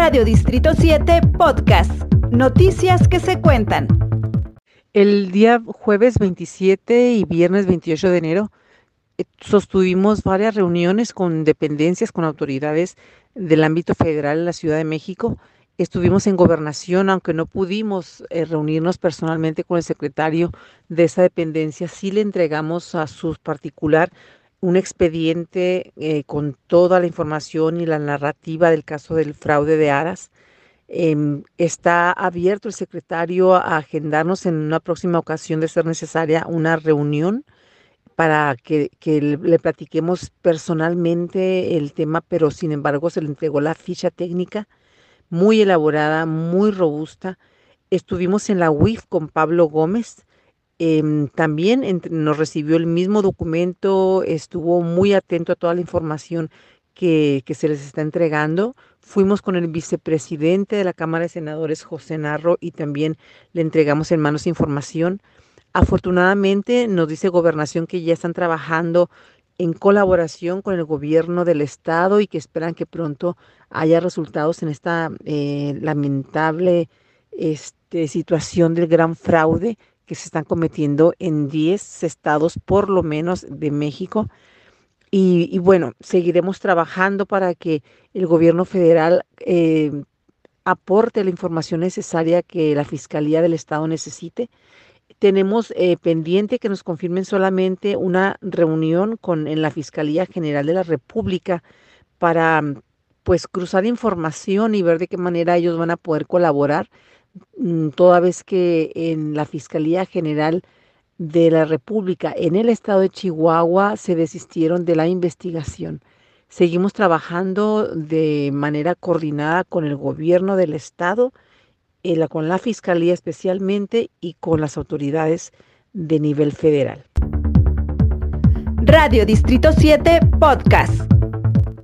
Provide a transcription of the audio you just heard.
Radio Distrito 7 Podcast. Noticias que se cuentan. El día jueves 27 y viernes 28 de enero eh, sostuvimos varias reuniones con dependencias, con autoridades del ámbito federal en la Ciudad de México. Estuvimos en gobernación, aunque no pudimos eh, reunirnos personalmente con el secretario de esa dependencia, sí le entregamos a su particular un expediente eh, con toda la información y la narrativa del caso del fraude de Aras. Em, está abierto el secretario a agendarnos en una próxima ocasión de ser necesaria una reunión para que, le, platiquemos personalmente el tema, pero sin embargo se le entregó la ficha técnica muy elaborada, muy robusta. Estuvimos en la UIF con Pablo Gómez, Em, también nos recibió el mismo documento, estuvo muy atento a toda la información que, se les está entregando. Fuimos con el vicepresidente de la Cámara de Senadores, José Narro, y también le entregamos en manos información. Afortunadamente nos dice Gobernación que ya están trabajando en colaboración con el gobierno del estado y que esperan que pronto haya resultados en esta eh, lamentable este, situación del gran fraude que se están cometiendo en 10 estados por lo menos de México. Y, bueno, seguiremos trabajando para que el gobierno federal eh, aporte la información necesaria que la Fiscalía del Estado necesite. Tenemos eh, pendiente que nos confirmen solamente una reunión con, en la Fiscalía General de la República para pues cruzar información y ver de qué manera ellos van a poder colaborar toda vez que en la Fiscalía General de la República en el estado de Chihuahua se desistieron de la investigación. Seguimos trabajando de manera coordinada con el gobierno del estado, con la Fiscalía especialmente y con las autoridades de nivel federal. Radio Distrito 7 Podcast.